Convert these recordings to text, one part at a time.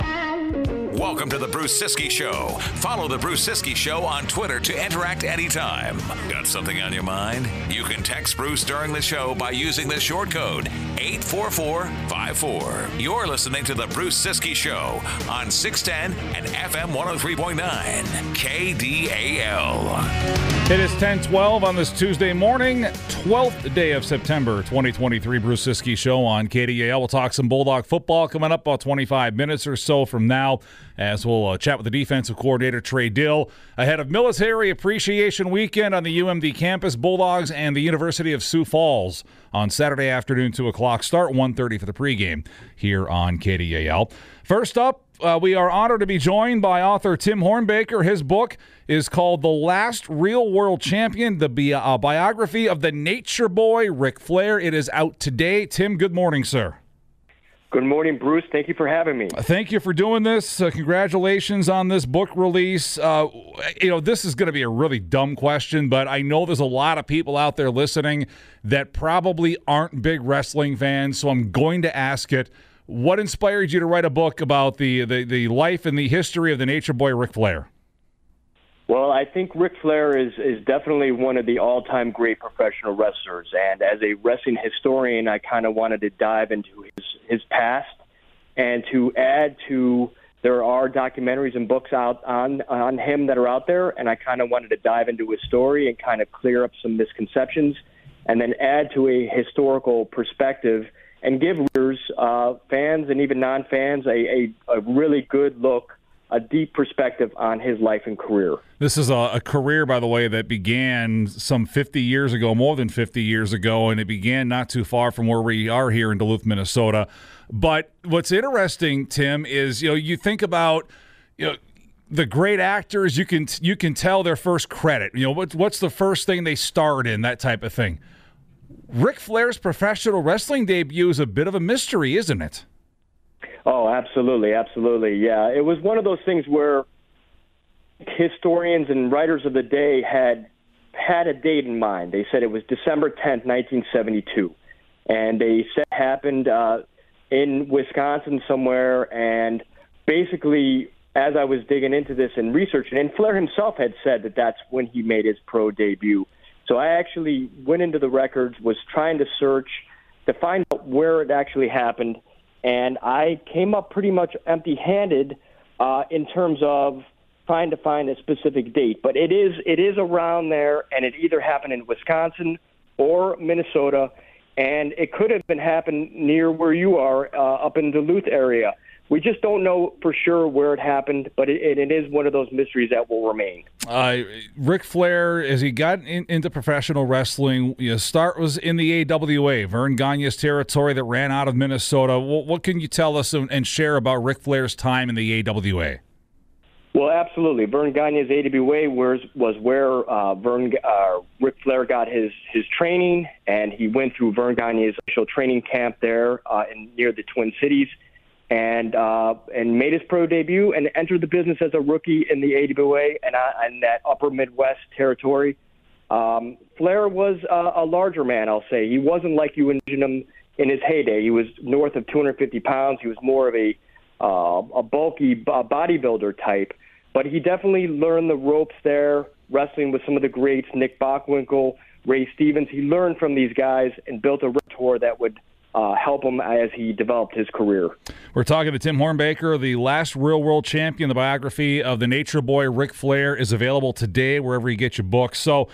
Bye. Welcome to the Bruce Siski Show. Follow the Bruce Siski Show on Twitter to interact anytime. Got something on your mind? You can text Bruce during the show by using the short code 84454. You're listening to the Bruce Siski Show on 610 and FM 103.9 KDAL. It is 1012 on this Tuesday morning, 12th day of September 2023. Bruce Siski Show on KDAL. We'll talk some Bulldog football coming up about 25 minutes or so from now as we'll uh, chat with the defensive coordinator Trey Dill ahead of Military Appreciation Weekend on the UMD campus. Bulldogs and the University of Sioux Falls on Saturday afternoon, 2 o'clock. Start 1.30 for the pregame here on KDAL. First up, uh, we are honored to be joined by author Tim Hornbaker. His book is called The Last Real World Champion, the bi- uh, biography of the nature boy, Ric Flair. It is out today. Tim, good morning, sir. Good morning, Bruce. Thank you for having me. Thank you for doing this. Uh, congratulations on this book release. Uh, you know, this is going to be a really dumb question, but I know there's a lot of people out there listening that probably aren't big wrestling fans, so I'm going to ask it. What inspired you to write a book about the, the, the life and the history of the nature boy Ric Flair? Well, I think Ric Flair is, is definitely one of the all time great professional wrestlers. And as a wrestling historian, I kind of wanted to dive into his, his past and to add to there are documentaries and books out on on him that are out there and I kind of wanted to dive into his story and kind of clear up some misconceptions and then add to a historical perspective and give readers, uh, fans and even non-fans a, a, a really good look a deep perspective on his life and career. This is a, a, career, by the way, that began some 50 years ago, more than 50 years ago, and it began not too far from where we are here in Duluth, Minnesota. But what's interesting, Tim, is you know you think about you know the great actors you can you can tell their first credit. You know what, what's the first thing they starred in, that type of thing. Ric Flair's professional wrestling debut is a bit of a mystery, isn't it? Oh, absolutely, absolutely. Yeah, it was one of those things where historians and writers of the day had had a date in mind. They said it was December 10th, 1972. And they said it happened uh, in Wisconsin somewhere. And basically, as I was digging into this and researching, and Flair himself had said that that's when he made his pro debut. So I actually went into the records, was trying to search to find out where it actually happened and I came up pretty much empty-handed uh, in terms of trying to find a specific date. But it is it is around there, and it either happened in Wisconsin or Minnesota, and it could have been happened near where you are, uh, up in Duluth area. We just don't know for sure where it happened, but it, it is one of those mysteries that will remain. Uh, Ric Flair, as he got in, into professional wrestling, you start was in the AWA, Verne Gagne's territory that ran out of Minnesota. What, what can you tell us and, and share about Ric Flair's time in the AWA? Well, absolutely. Verne Gagne's AWA was, was where uh, Verne, uh, Ric Flair got his, his training, and he went through Verne Gagne's initial training camp there uh, in, near the Twin Cities and uh, and made his pro debut and entered the business as a rookie in the AWA and uh, and that Upper Midwest territory. Um, Flair was uh, a larger man, I'll say. He wasn't like you envision him in his heyday. He was north of 250 pounds. He was more of a uh, a bulky bodybuilder type, but he definitely learned the ropes there, wrestling with some of the greats, Nick Bockwinkel, Ray Stevens. He learned from these guys and built a repertoire that would uh, help him as he developed his career. We're talking to Tim Hornbaker, the last real world champion. The biography of the Nature Boy Ric Flair is available today wherever you get your books. So,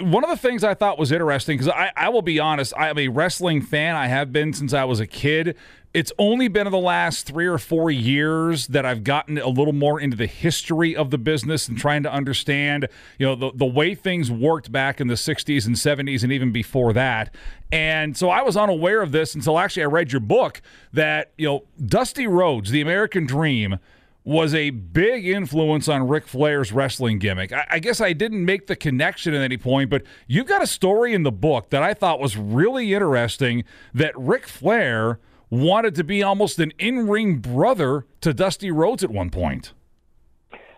one of the things I thought was interesting because I, I will be honest, I am a wrestling fan. I have been since I was a kid it's only been in the last three or four years that I've gotten a little more into the history of the business and trying to understand, you know, the, the way things worked back in the 60s and 70s and even before that. And so I was unaware of this until actually I read your book that, you know, Dusty Rhodes, the American Dream, was a big influence on Ric Flair's wrestling gimmick. I, I, guess I didn't make the connection at any point, but you've got a story in the book that I thought was really interesting that Ric Flair wanted to be almost an in ring brother to Dusty Rhodes at one point.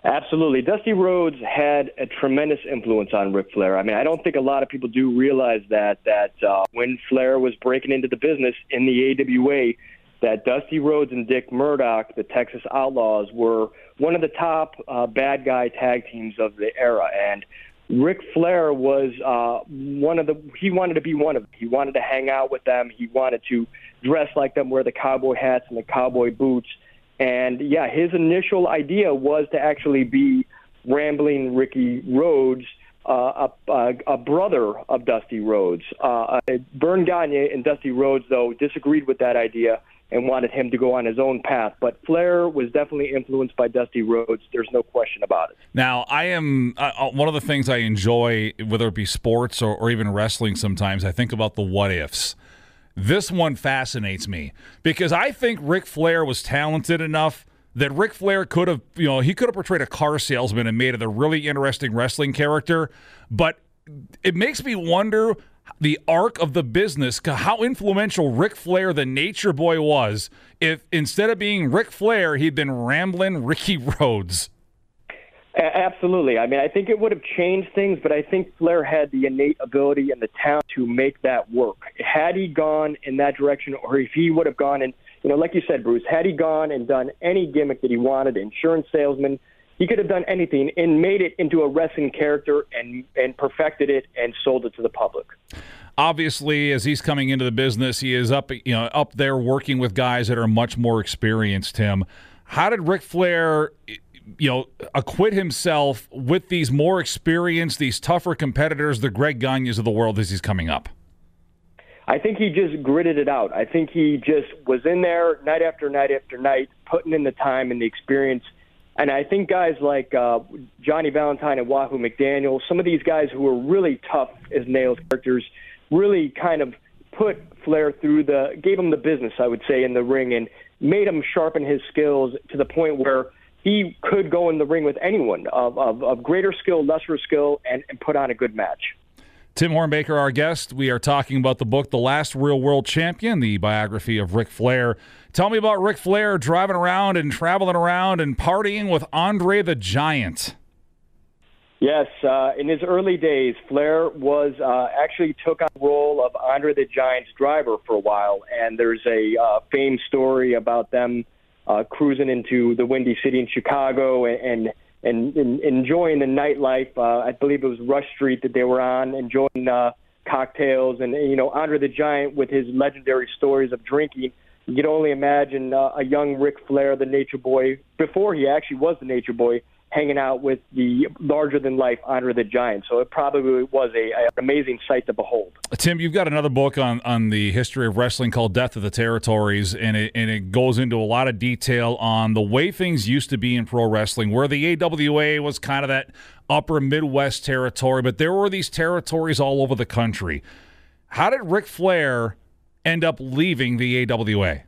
Absolutely. Dusty Rhodes had a tremendous influence on Ric Flair. I mean, I don't think a lot of people do realize that that uh, when Flair was breaking into the business in the AWA, that Dusty Rhodes and Dick Murdoch, the Texas Outlaws, were one of the top uh, bad guy tag teams of the era. And Ric Flair was uh, one of the. He wanted to be one of them. He wanted to hang out with them. He wanted to dress like them, wear the cowboy hats and the cowboy boots. And yeah, his initial idea was to actually be Rambling Ricky Rhodes, uh, a, a, brother of Dusty Rhodes. Uh, Verne Gagne and Dusty Rhodes, though, disagreed with that idea and wanted him to go on his own path. But Flair was definitely influenced by Dusty Rhodes. There's no question about it. Now, I am uh, uh, one of the things I enjoy, whether it be sports or, or even wrestling. Sometimes I think about the what ifs. This one fascinates me because I think Ric Flair was talented enough that Ric Flair could have, you know, he could have portrayed a car salesman and made it a really interesting wrestling character. But it makes me wonder the arc of the business, how influential Ric Flair, the Nature Boy, was. If instead of being Ric Flair, he'd been rambling Ricky Rhodes. Absolutely. I mean, I think it would have changed things, but I think Flair had the innate ability and the talent to make that work. Had he gone in that direction, or if he would have gone and, you know, like you said, Bruce, had he gone and done any gimmick that he wanted, insurance salesman, he could have done anything and made it into a wrestling character and and perfected it and sold it to the public. Obviously, as he's coming into the business, he is up you know up there working with guys that are much more experienced. Him, how did Ric Flair? You know, acquit himself with these more experienced, these tougher competitors, the Greg Gagnes of the world, as he's coming up. I think he just gritted it out. I think he just was in there night after night after night, putting in the time and the experience and I think guys like uh, Johnny Valentine and Wahoo McDaniel, some of these guys who are really tough as nails characters, really kind of put Flair through the, gave him the business, I would say, in the ring and made him sharpen his skills to the point where he could go in the ring with anyone of, of, of greater skill, lesser skill, and, and put on a good match. Tim Hornbaker, our guest. We are talking about the book, The Last Real World Champion, the biography of Ric Flair. Tell me about Ric Flair driving around and traveling around and partying with Andre the Giant. Yes, uh, in his early days, Flair was uh, actually took on the role of Andre the Giant's driver for a while, and there's a uh, famed story about them uh, cruising into the Windy City in Chicago and, and and, enjoying the nightlife. Uh, I believe it was Rush Street that they were on, enjoying uh, cocktails, and you know Andre the Giant with his legendary stories of drinking. You can only imagine uh, a young Ric Flair, the Nature Boy, before he actually was the Nature Boy, hanging out with the larger than life Andre the Giant. So it probably was a, an amazing sight to behold. Tim, you've got another book on, on the history of wrestling called Death of the Territories, and it, and it goes into a lot of detail on the way things used to be in pro wrestling, where the AWA was kind of that upper Midwest territory, but there were these territories all over the country. How did Ric Flair end up leaving the AWA?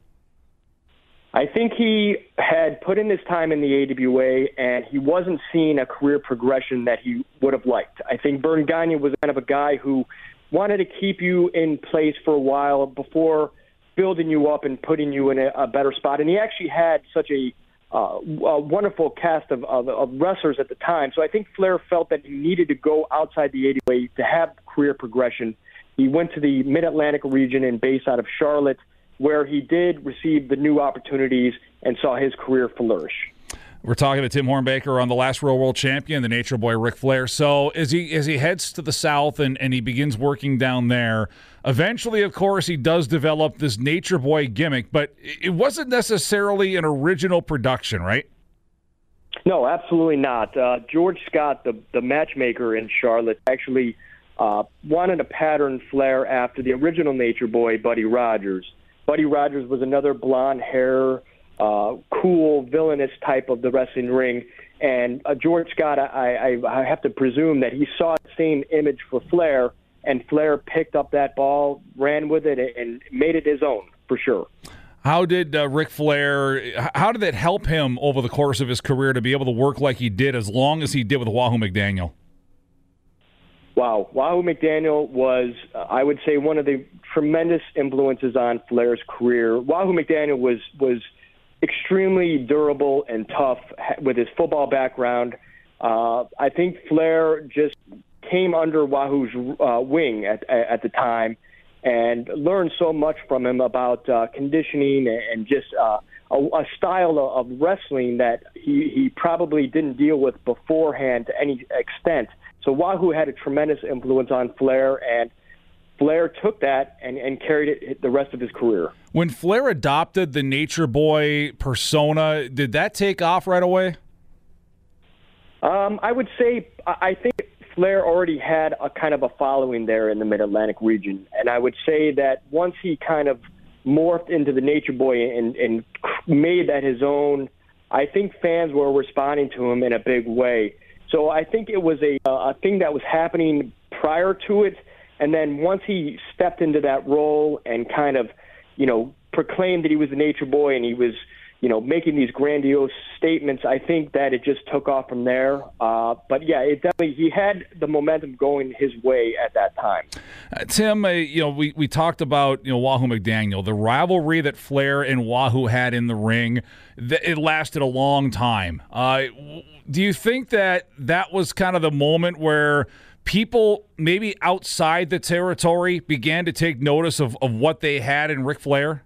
I think he had put in his time in the AWA and he wasn't seeing a career progression that he would have liked. I think Verne Gagne was kind of a guy who wanted to keep you in place for a while before building you up and putting you in a, a better spot. And he actually had such a, uh, a wonderful cast of, of, of wrestlers at the time. So I think Flair felt that he needed to go outside the AWA to have career progression. He went to the Mid Atlantic region and based out of Charlotte where he did receive the new opportunities and saw his career flourish. We're talking to Tim Hornbaker on the last Real World Champion, the Nature Boy Ric Flair. So as he as he heads to the south and, and he begins working down there, eventually, of course, he does develop this Nature Boy gimmick, but it wasn't necessarily an original production, right? No, absolutely not. Uh, George Scott, the the matchmaker in Charlotte, actually uh, wanted a pattern Flair after the original Nature Boy, Buddy Rogers. Buddy Rogers was another blonde hair, uh, cool, villainous type of the wrestling ring. And uh, George Scott, I, I, I have to presume that he saw the same image for Flair, and Flair picked up that ball, ran with it, and made it his own for sure. How did uh, Ric Flair? How did that help him over the course of his career to be able to work like he did, as long as he did with Wahoo McDaniel? Wow, Wahoo McDaniel was, uh, I would say, one of the tremendous influences on Flair's career. Wahoo McDaniel was was extremely durable and tough with his football background. Uh, I think Flair just came under Wahoo's uh, wing at, at the time and learned so much from him about uh, conditioning and just uh, a, a style of wrestling that he, he probably didn't deal with beforehand to any extent. So Wahoo had a tremendous influence on Flair, and Flair took that and, and carried it the rest of his career. When Flair adopted the Nature Boy persona, did that take off right away? Um, I would say I think Flair already had a kind of a following there in the Mid Atlantic region, and I would say that once he kind of morphed into the Nature Boy and, and made that his own, I think fans were responding to him in a big way. So I think it was a a thing that was happening prior to it, and then once he stepped into that role and kind of, you know, proclaimed that he was the Nature Boy and he was you know, making these grandiose statements. I think that it just took off from there. Uh, but yeah, it definitely he had the momentum going his way at that time. Uh, Tim, uh, you know, we, we talked about you know Wahoo McDaniel, the rivalry that Flair and Wahoo had in the ring. Th- it lasted a long time. Uh, do you think that that was kind of the moment where? People maybe outside the territory began to take notice of, of what they had in Ric Flair?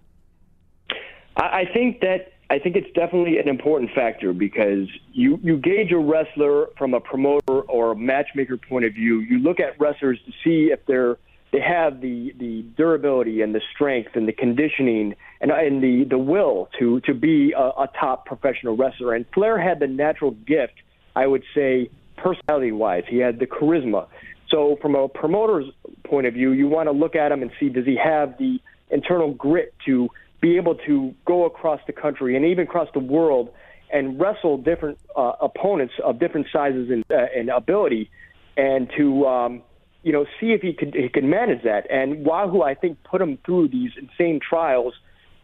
I think that I think it's definitely an important factor because you, you gauge a wrestler from a promoter or a matchmaker point of view. You look at wrestlers to see if they're they have the, the durability and the strength and the conditioning and, and the, the will to, to be a, a top professional wrestler. And Flair had the natural gift, I would say, personality wise. He had the charisma. So, from a promoter's point of view, you want to look at him and see does he have the internal grit to be able to go across the country and even across the world and wrestle different uh, opponents of different sizes and, uh, and ability, and to um, you know see if he could he could manage that. And Wahoo, I think, put him through these insane trials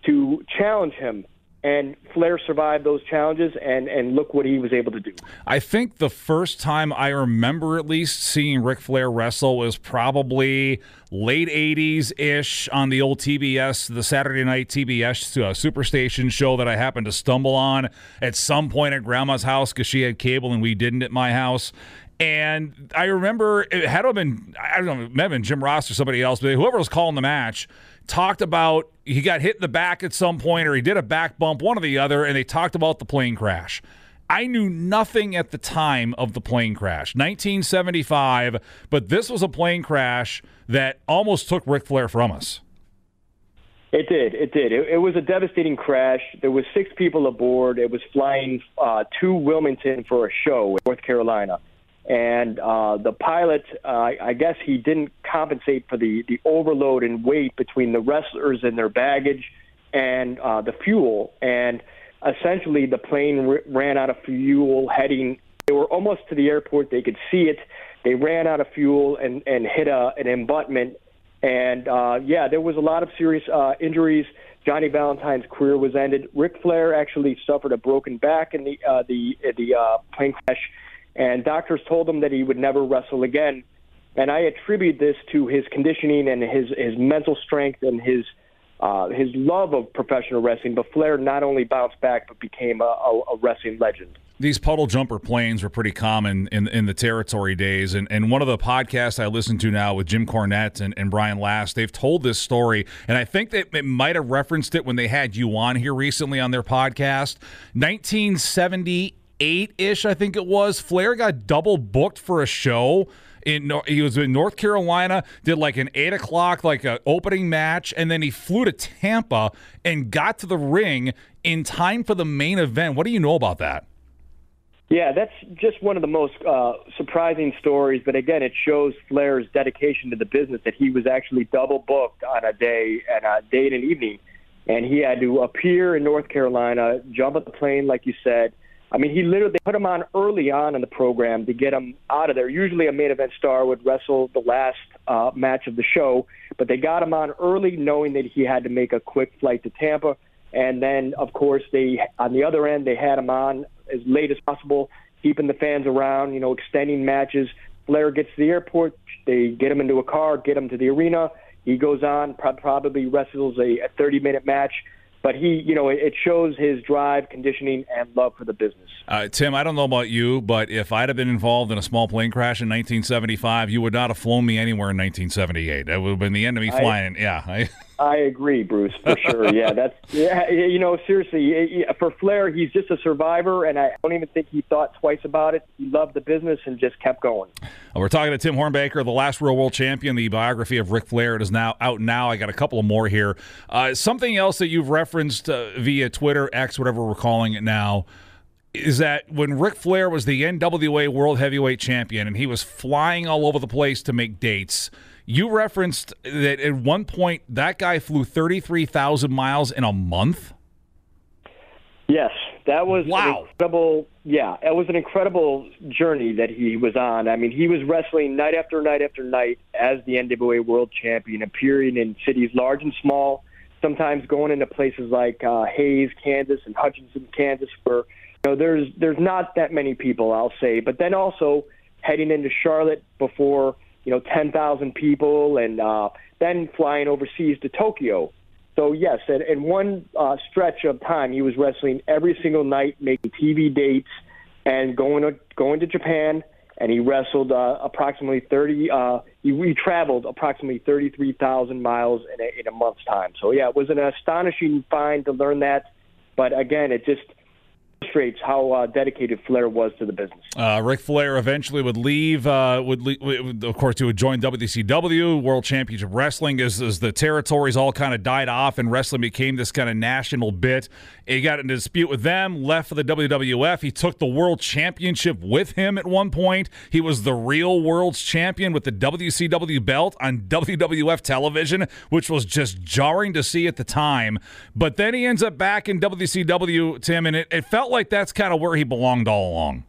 to challenge him and Flair survived those challenges, and and look what he was able to do. I think the first time I remember at least seeing Ric Flair wrestle was probably late '80s ish on the old TBS, the Saturday night TBS uh, Superstation show that I happened to stumble on at some point at Grandma's house because she had cable and we didn't at my house. And I remember it had been I don't know, it may have been Jim Ross or somebody else, but whoever was calling the match talked about he got hit in the back at some point or he did a back bump, one or the other, and they talked about the plane crash. I knew nothing at the time of the plane crash, 1975, but this was a plane crash that almost took Ric Flair from us. It did. It did. It, it was a devastating crash. There was six people aboard. It was flying uh, to Wilmington for a show in North Carolina and uh, the pilot, uh, I guess he didn't compensate for the the overload and weight between the wrestlers and their baggage and uh, the fuel, and essentially the plane r- ran out of fuel heading. They were almost to the airport; they could see it. They ran out of fuel and and hit a, an abutment, and uh, yeah, there was a lot of serious uh, injuries. Johnny Valentine's career was ended. Ric Flair actually suffered a broken back in the uh, the the uh, plane crash and doctors told him that he would never wrestle again. And I attribute this to his conditioning and his his mental strength and his uh, his love of professional wrestling. But Flair not only bounced back but became a, a, a wrestling legend these puddle jumper planes were pretty common in in the territory days. And, and one of the podcasts I listen to now with Jim Cornette and, and Brian Last, they've told this story. And I think they, they might have referenced it when they had you on here recently on their podcast. 1978 eight ish, I think it was. Flair got double booked for a show. In, he was in North Carolina, did like an eight o'clock like a opening match, and then he flew to Tampa and got to the ring in time for the main event. What do you know about that? Yeah, that's just one of the most uh, surprising stories. But again, it shows Flair's dedication to the business that he was actually double booked on a day and a day and an evening, and he had to appear in North Carolina, jump at the plane, like you said, I mean, he literally they put him on early on in the program to get him out of there. Usually, a main event star would wrestle the last uh, match of the show, but they got him on early, knowing that he had to make a quick flight to Tampa. And then, of course, they on the other end they had him on as late as possible, keeping the fans around. You know, extending matches. Flair gets to the airport. They get him into a car, get him to the arena. He goes on, probably wrestles a, a 30 minute match but he, you know, it shows his drive, conditioning, and love for the business. Uh, Tim, I don't know about you, but if I'd have been involved in a small plane crash in 1975, you would not have flown me anywhere in 1978. That would have been the end of me flying. I, yeah. I, I agree, Bruce, for sure. Yeah, that's yeah. You know, seriously, for Flair, he's just a survivor, and I don't even think he thought twice about it. He loved the business and just kept going. We're talking to Tim Hornbaker, the last real world champion. The biography of Ric Flair it is now out now. I got a couple of more here. Uh, something else that you've referenced uh, via Twitter, X, whatever we're calling it now is that when Ric Flair was the NWA World Heavyweight Champion and he was flying all over the place to make dates, you referenced that at one point that guy flew 33,000 miles in a month. Yes, that was wow. incredible. Yeah, it was an incredible journey that he was on. I mean, he was wrestling night after night after night as the NWA World Champion, appearing in cities large and small. Sometimes going into places like uh, Hays, Kansas, and Hutchinson, Kansas, where you know there's there's not that many people, I'll say. But then also heading into Charlotte before you know, 10,000 people, and uh, then flying overseas to Tokyo. So yes, and in one uh, stretch of time, he was wrestling every single night, making TV dates, and going to going to Japan. And he wrestled uh, approximately 30. Uh, he, he traveled approximately 33,000 miles in a, in a month's time. So yeah, it was an astonishing find to learn that. But again, it just illustrates how uh, dedicated Flair was to the business. Uh, Ric Flair eventually would leave. Uh, would, leave, of course, he would join WCW, World Championship Wrestling, as, as the territories all kind of died off and wrestling became this kind of national bit. He got in a dispute with them, left for the WWF. He took the World Championship with him at one point. He was the real World's Champion with the WCW belt on WWF television, which was just jarring to see at the time. But then he ends up back in WCW, Tim, and it, it felt like that's kind of where he belonged all along.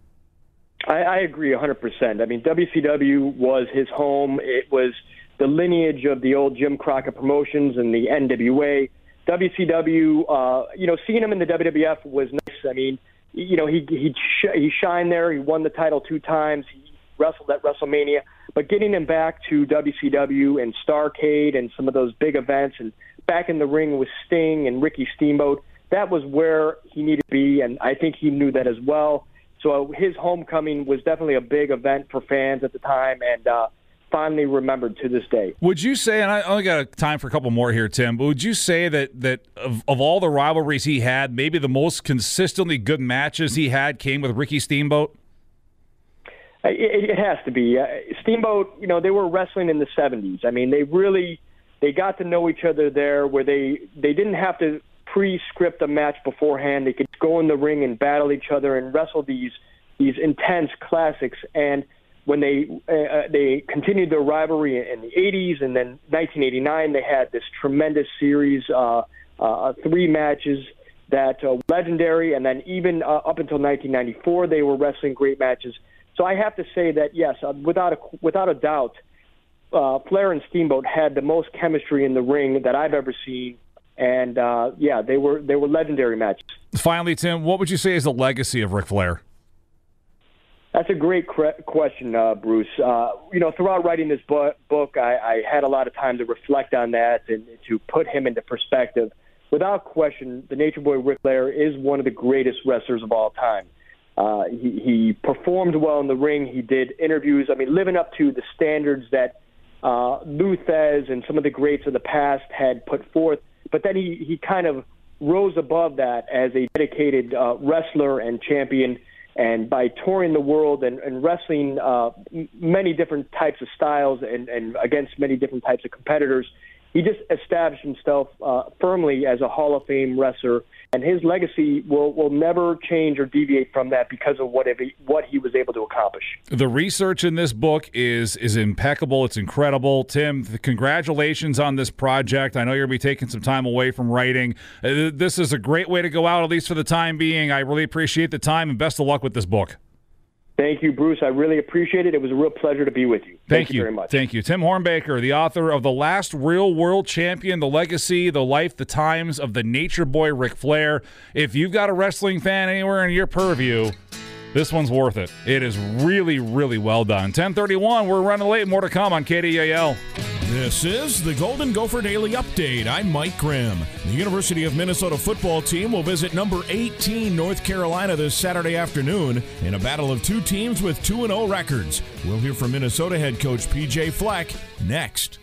I, I agree 100%. I mean, WCW was his home. It was the lineage of the old Jim Crockett promotions and the NWA. WCW, uh, you know, seeing him in the WWF was nice. I mean, you know, he he sh- he shined there. He won the title two times. He wrestled at WrestleMania, but getting him back to WCW and Starcade and some of those big events and back in the ring with Sting and Ricky Steamboat that was where he needed to be, and I think he knew that as well. So his homecoming was definitely a big event for fans at the time, and uh, fondly remembered to this day. Would you say, and I only got time for a couple more here, Tim, but would you say that that of, of all the rivalries he had, maybe the most consistently good matches he had came with Ricky Steamboat? It, it has to be. Uh, Steamboat, you know, they were wrestling in the 70s. I mean, they really they got to know each other there where they they didn't have to pre-script a match beforehand. They could go in the ring and battle each other and wrestle these these intense classics. And when they uh, uh they continued their rivalry in the 80s, and then 1989 they had this tremendous series, uh, uh, three matches that uh, legendary. And then even uh, up until 1994, they were wrestling great matches. So I have to say that yes, uh, without a without a doubt, uh, Flair and Steamboat had the most chemistry in the ring that I've ever seen and uh, yeah, they were they were legendary matches. Finally, Tim, what would you say is the legacy of Ric Flair? That's a great cre- question, uh, Bruce. Uh, you know, throughout writing this book, book I, I had a lot of time to reflect on that and to put him into perspective. Without question, the Nature Boy Ric Flair is one of the greatest wrestlers of all time. Uh, he, he performed well in the ring. He did interviews. I mean, living up to the standards that uh, Lou Thesz and some of the greats of the past had put forth but then he, he kind of rose above that as a dedicated uh, wrestler and champion. And by touring the world and, and wrestling uh, many different types of styles and, and against many different types of competitors, he just established himself uh, firmly as a Hall of Fame wrestler, and his legacy will, will never change or deviate from that because of what he, what he was able to accomplish. The research in this book is is impeccable. It's incredible. Tim, congratulations on this project. I know you're going to be taking some time away from writing. Uh, this is a great way to go out, at least for the time being. I really appreciate the time, and best of luck with this book. Thank you, Bruce. I really appreciate it. It was a real pleasure to be with you. Thank, Thank you. you very much. Thank you. Tim Hornbaker, the author of The Last Real World Champion, The Legacy, The Life, The Times of the Nature Boy Ric Flair. If you've got a wrestling fan anywhere in your purview, this one's worth it. It is really, really well done. 1031, we're running late. More to come on KDAL. This is the Golden Gopher Daily Update. I'm Mike Grimm. The University of Minnesota football team will visit number 18 North Carolina this Saturday afternoon in a battle of two teams with 2 0 records. We'll hear from Minnesota head coach PJ Fleck next.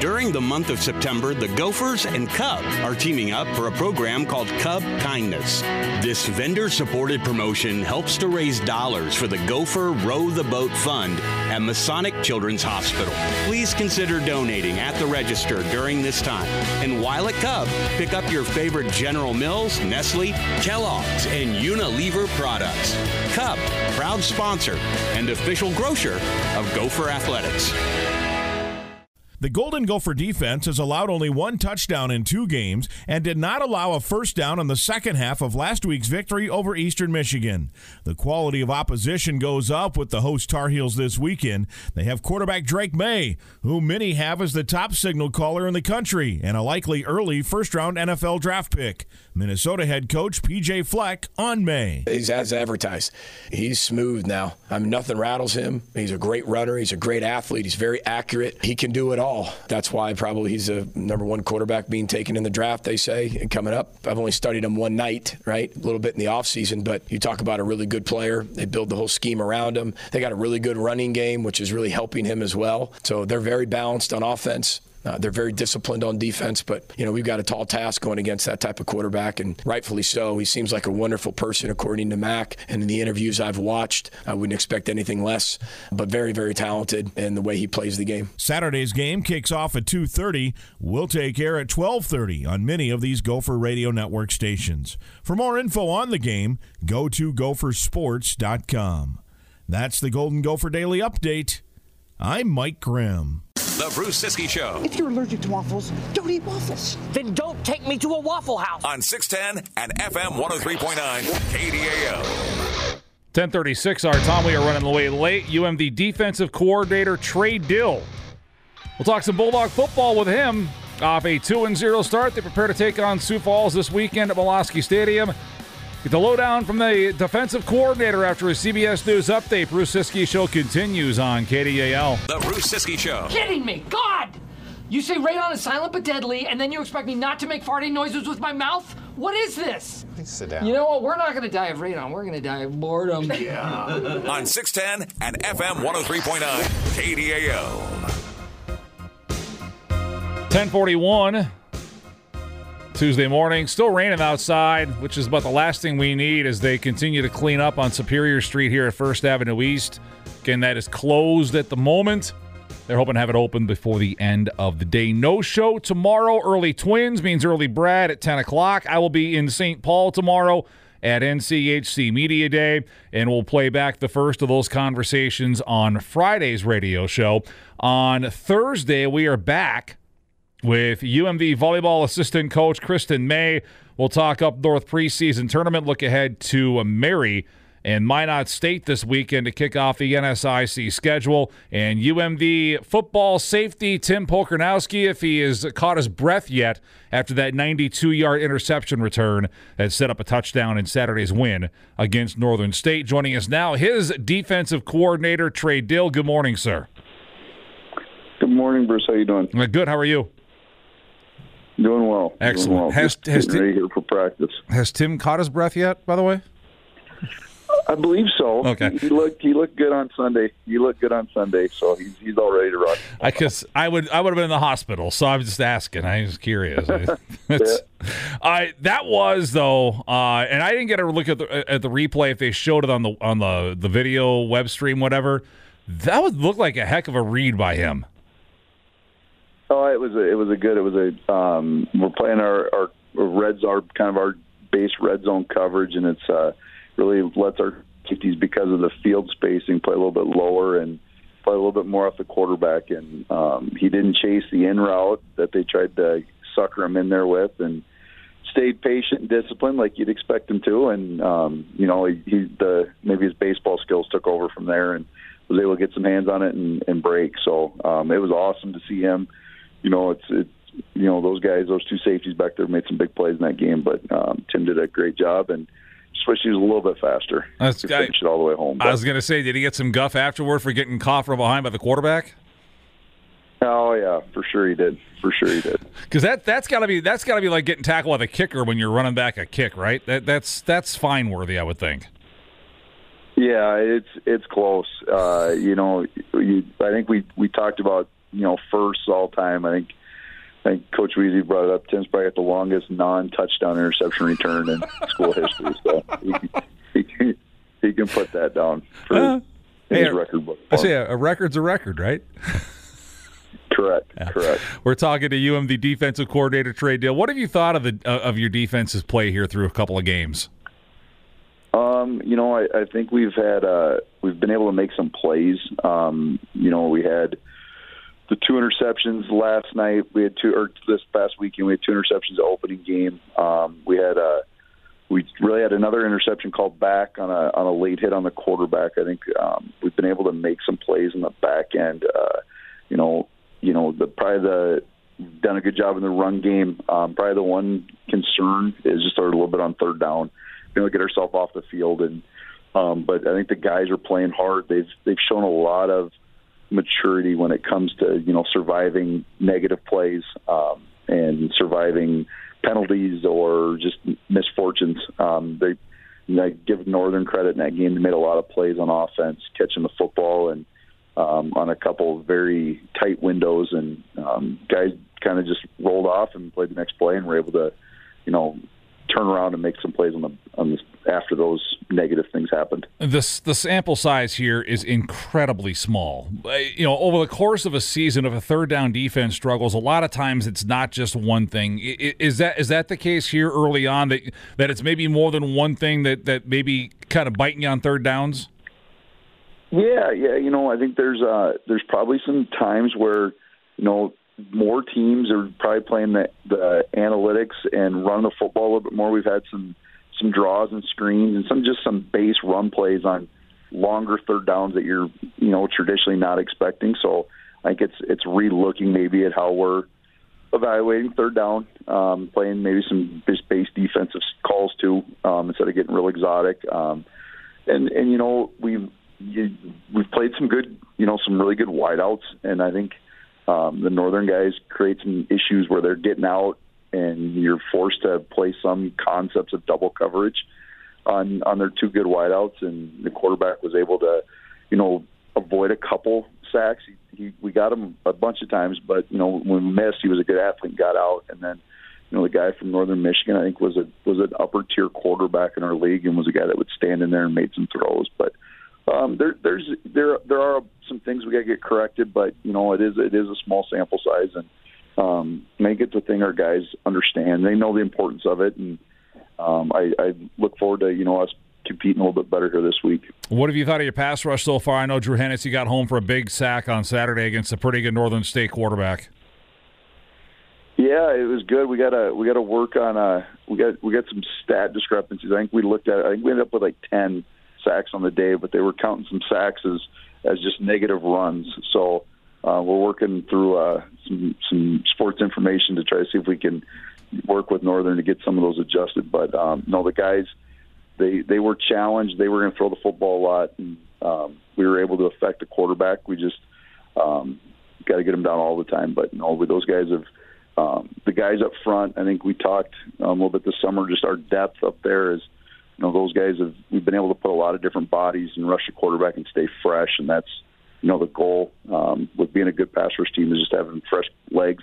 During the month of September, the Gophers and Cub are teaming up for a program called Cub Kindness. This vendor supported promotion helps to raise dollars for the Gopher Row the Boat Fund at Masonic Children's Hospital. Please consider donating at the register during this time. And while at Cub, pick up your favorite General Mills, Nestle, Kellogg's, and Unilever products. Cub, proud sponsor and official grocer of Gopher Athletics. The Golden Gopher defense has allowed only one touchdown in two games and did not allow a first down in the second half of last week's victory over Eastern Michigan. The quality of opposition goes up with the host Tar Heels this weekend. They have quarterback Drake Maye, who many have as the top signal caller in the country and a likely early first round NFL draft pick. Minnesota head coach PJ Fleck on Maye. He's as advertised. He's smooth now. I mean, nothing rattles him. He's a great runner. He's a great athlete. He's very accurate. He can do it all. That's why probably he's a number one quarterback being taken in the draft, they say, and coming up. I've only studied him one night, right? A little bit in the offseason, but you talk about a really good player. They build the whole scheme around him. They got a really good running game, which is really helping him as well. So they're very balanced on offense. Uh, they're very disciplined on defense, but you know we've got a tall task going against that type of quarterback, and rightfully so. He seems like a wonderful person, according to Mack. And in the interviews I've watched, I wouldn't expect anything less. But very, very talented in the way he plays the game. Saturday's game kicks off at 2:30. We'll take air at 12:30 on many of these Gopher Radio Network stations. For more info on the game, go to gophersports.com. That's the Golden Gopher Daily Update. I'm Mike Grimm. The Bruce Siski Show If you're allergic to waffles, don't eat waffles. Then don't take me to a Waffle House. on 610 and FM 103.9 KDAL. 1036, our Tom, we are running away late. UMD defensive coordinator Trey Dill. We'll talk some Bulldog football with him. Off a 2 and 0 start, they prepare to take on Sioux Falls this weekend at Malosky Stadium. Get the lowdown from the defensive coordinator after a CBS News update. Bruce Siski show continues on KDAL. The Bruce Siski Show. Kidding me? God! You say radon is silent but deadly, and then you expect me not to make farting noises with my mouth? What is this? Please sit down. You know what? We're not going to die of radon. We're going to die of boredom. Yeah. On 610 and FM 103.9 KDAL. 1041 Tuesday morning. Still raining outside, which is about the last thing we need as they continue to clean up on Superior Street here at First Avenue East. Again, that is closed at the moment. They're hoping to have it open before the end of the day. No show tomorrow. Early Twins means early Brad at 10 o'clock. I will be in St. Paul tomorrow at NCHC Media Day, and we'll play back the first of those conversations on Friday's radio show. On Thursday, we are back with UMD volleyball assistant coach Kristen May. We'll talk up north preseason tournament, look ahead to Mary and Minot State this weekend to kick off the NSIC schedule. And UMD football safety Tim Pokarnowski, if he has caught his breath yet after that 92 yard interception return that set up a touchdown in Saturday's win against Northern State. Joining us now, his defensive coordinator, Trey Dill. Good morning, sir. Good morning, Bruce. How you doing? Good. How are you? Doing well. Excellent. Doing well. Has- has ready here for practice. Has Tim caught his breath yet, by the way? I believe so. Okay. He, looked he looked good on Sunday. He looked good on Sunday, so he's he's all ready to run. I cause I would I would have been in the hospital, so I'm just asking. I was curious. It's- I that was though, uh, and I didn't get a look at the at the replay if they showed it on the on the the video web stream, whatever. That would look like a heck of a read by him. Oh, it was a, it was a good. It was a um, we're playing our our reds our kind of our base red zone coverage, and it's uh, really lets our safeties because of the field spacing play a little bit lower and play a little bit more off the quarterback. And um, he didn't chase the in route that they tried to sucker him in there with, and stayed patient and disciplined like you'd expect him to. And um, you know, he, he the maybe his baseball skills took over from there and was able to get some hands on it and, and break. So um, it was awesome to see him you know, it's it's you know those guys, those two safeties back there made some big plays in that game, but um, Tim did a great job and just wish he was a little bit faster That's- to I- it all the way home. I was gonna say, did he get some guff afterward for getting caught from behind by the quarterback? Oh yeah, for sure he did. For sure he did. Because that that's got to be that's got to be like getting tackled by the kicker when you're running back a kick, right? That that's that's fine worthy, I would think. Yeah, it's it's close. Uh, you know, you, I think we we talked about you know firsts all time. I think I think Coach Wiese brought it up. Tim's probably got the longest non-touchdown interception return in school history, so he, he, can, he can put that down for uh, in hey, record book. I say a, a record's a record, right? Correct. Yeah. Correct. We're talking to you, UM, the defensive coordinator, Trey Dill. What have you thought of the uh, of your defense's play here through a couple of games? Um, you know, I, I think we've had uh, we've been able to make some plays. Um, you know, we had the two interceptions last night. We had two, or this past weekend, we had two interceptions opening game. Um, we had a we really had another interception called back on a on a late hit on the quarterback. I think um, we've been able to make some plays in the back end. Uh, you know, you know, the probably the done a good job in the run game. Um, probably the one concern is just a little bit on third down, you know, get ourselves off the field. And um, but I think the guys are playing hard. They've they've shown a lot of maturity when it comes to you know surviving negative plays um, and surviving penalties or just misfortunes. Um, they you know, give Northern credit in that game. They made a lot of plays on offense, catching the football and um, on a couple of very tight windows, and um, guys kind of just rolled off and played the next play, and were able to, you know, turn around and make some plays on the on this after those negative things happened. This the sample size here is incredibly small. Uh, you know, over the course of a season, if a third down defense struggles, a lot of times it's not just one thing. Is that is that the case here early on that that it's maybe more than one thing that that maybe kind of biting you on third downs? Yeah, yeah. You know, I think there's uh, there's probably some times where you know more teams are probably playing the, the analytics and run the football a little bit more. We've had some some draws and screens and some just some base run plays on longer third downs that you're you know traditionally not expecting. So I think it's it's relooking maybe at how we're evaluating third down, um, playing maybe some just base defensive calls too um, instead of getting real exotic. Um, and and you know we've you, we've played some good, you know, some really good wideouts, and I think um, the northern guys create some issues where they're getting out, and you're forced to play some concepts of double coverage on on their two good wideouts, and the quarterback was able to, you know, avoid a couple sacks. He, he we got him a bunch of times, but you know when we missed, he was a good athlete, got out, and then you know the guy from Northern Michigan, I think was a was an upper tier quarterback in our league, and was a guy that would stand in there and made some throws, but um, there, there's there there are some things we got to get corrected, but you know it is it is a small sample size, and um, make it the thing our guys understand. They know the importance of it, and um, I, I look forward to you know us competing a little bit better here this week. What have you thought of your pass rush so far? I know Drew Hennessy got home for a big sack on Saturday against a pretty good Northern State quarterback. Yeah, it was good. We got to we got to work on uh we got we got some stat discrepancies. I think we looked at it, I think we ended up with like ten sacks on the day, but they were counting some sacks as as just negative runs. So uh, we're working through uh, some some sports information to try to see if we can work with Northern to get some of those adjusted. But um, no, the guys they they were challenged. They were going to throw the football a lot, and um, we were able to affect the quarterback. We just um, got to get them down all the time. But no, those guys have. Um, the guys up front, I think we talked um, a little bit this summer. Just our depth up there is you know those guys have we've been able to put a lot of different bodies and rush the quarterback and stay fresh, and that's you know the goal um, with being a good pass rush team is just having fresh legs.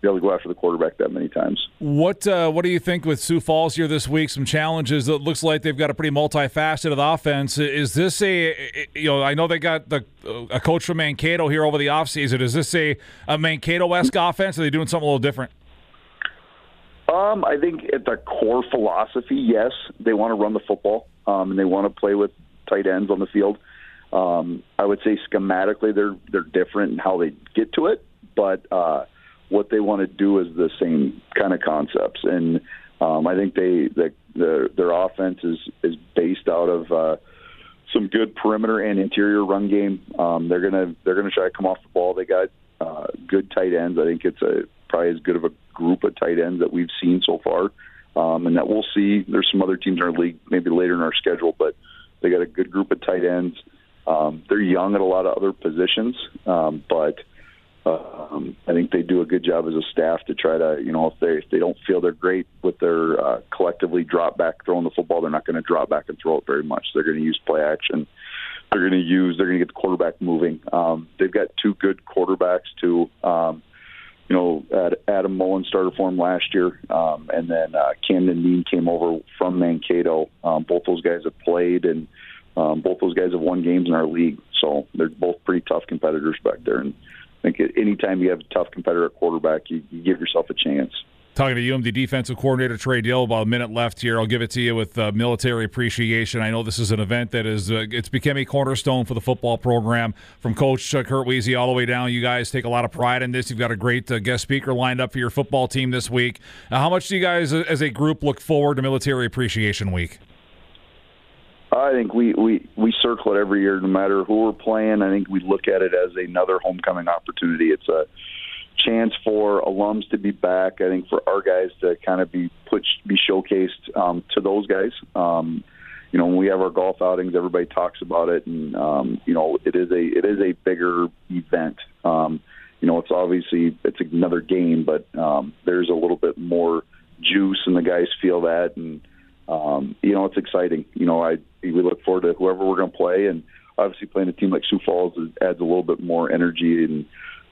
Be able to go after the quarterback that many times. What uh, What do you think with Sioux Falls here this week? Some challenges. It looks like they've got a pretty multifaceted offense. Is this a you know I know they got the a coach from Mankato here over the offseason. Is this a a Mankato esque offense? Are they doing something a little different? Um, I think at the core philosophy, yes, they want to run the football um, and they want to play with tight ends on the field. Um, I would say schematically they're they're different in how they get to it, but uh, what they want to do is the same kind of concepts. And um, I think they the, the their offense is is based out of uh, some good perimeter and interior run game. Um, they're gonna they're gonna try to come off the ball. They got uh, good tight ends. I think it's a probably as good of a group of tight ends that we've seen so far, um, and that we'll see. There's some other teams in our league maybe later in our schedule, but they got a good group of tight ends. Um, they're young at a lot of other positions, um, but um, I think they do a good job as a staff to try to, you know, if they if they don't feel they're great with their uh, collectively drop back throwing the football, they're not going to drop back and throw it very much. They're going to use play action. They're going to use. They're going to get the quarterback moving. Um, they've got two good quarterbacks too. Um, you know, Adam Mullen started for him last year, um, and then uh, Camden Dean came over from Mankato. Um, both those guys have played, and um, both those guys have won games in our league. So they're both pretty tough competitors back there. And I think anytime you have a tough competitor at quarterback, you, you give yourself a chance. Talking to UMD defensive coordinator Trey Dill, about a minute left here. I'll give it to you with uh, military appreciation. I know this is an event that is uh, it's become a cornerstone for the football program. From Coach uh, Curt Wiese all the way down, you guys take a lot of pride in this. You've got a great uh, guest speaker lined up for your football team this week. Uh, how much do you guys, uh, as a group, look forward to Military Appreciation Week? I think we, we, we circle it every year, no matter who we're playing. I think we look at it as another homecoming opportunity. It's a chance for alums to be back. I think for our guys to kind of be put be showcased um, to those guys. Um, you know, when we have our golf outings, everybody talks about it, and um, you know, it is a it is a bigger event. Um, you know, it's obviously it's another game, but um, there's a little bit more juice, and the guys feel that, and um, you know, it's exciting. You know, I we look forward to whoever we're going to play, and obviously playing a team like Sioux Falls adds a little bit more energy and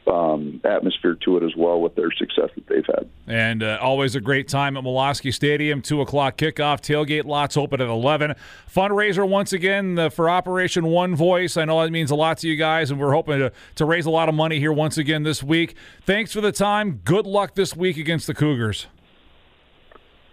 um, atmosphere to it as well with their success that they've had. And uh, always a great time at Malosky Stadium. Two o'clock kickoff. Tailgate lots open at eleven. Fundraiser once again uh, for Operation One Voice. I know that means a lot to you guys, and we're hoping to, to raise a lot of money here once again this week. Thanks for the time. Good luck this week against the Cougars.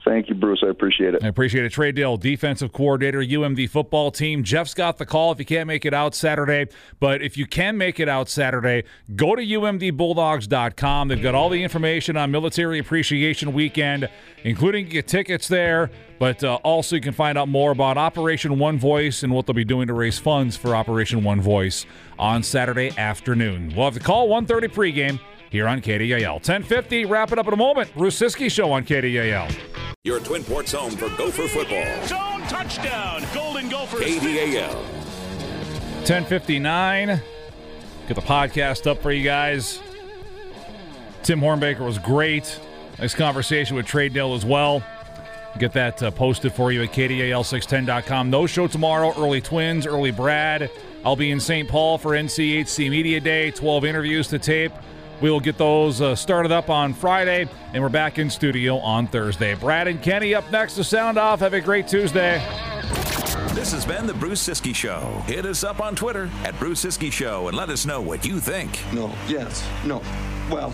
Thank you, Bruce. I appreciate it. I appreciate it. Trey Dill, defensive coordinator, UMD football team. Jeff's got the call if you can't make it out Saturday. But if you can make it out Saturday, go to umdbulldogs.com. They've got all the information on Military Appreciation Weekend, including get tickets there. But uh, also, you can find out more about Operation One Voice and what they'll be doing to raise funds for Operation One Voice on Saturday afternoon. We'll have the call 1:30 pregame here on KDAL. 1050, wrap it up in a moment. Bruce Siski Show on KDAL. Your Twin Ports home for Gopher football. Zone touchdown, Golden Gophers. KDAL. 1059. Get the podcast up for you guys. Tim Hornbaker was great. Nice conversation with Trey Dill as well. Get that uh, posted for you at KDAL610.com. No show tomorrow. Early Twins, early Brad. I'll be in St. Paul for NCHC Media Day. 12 interviews to tape. We will get those uh, started up on Friday, and we're back in studio on Thursday. Brad and Kenny up next to sound off. Have a great Tuesday. This has been the Bruce Siski Show. Hit us up on Twitter at Bruce Siski Show and let us know what you think. No, yes, no. Well,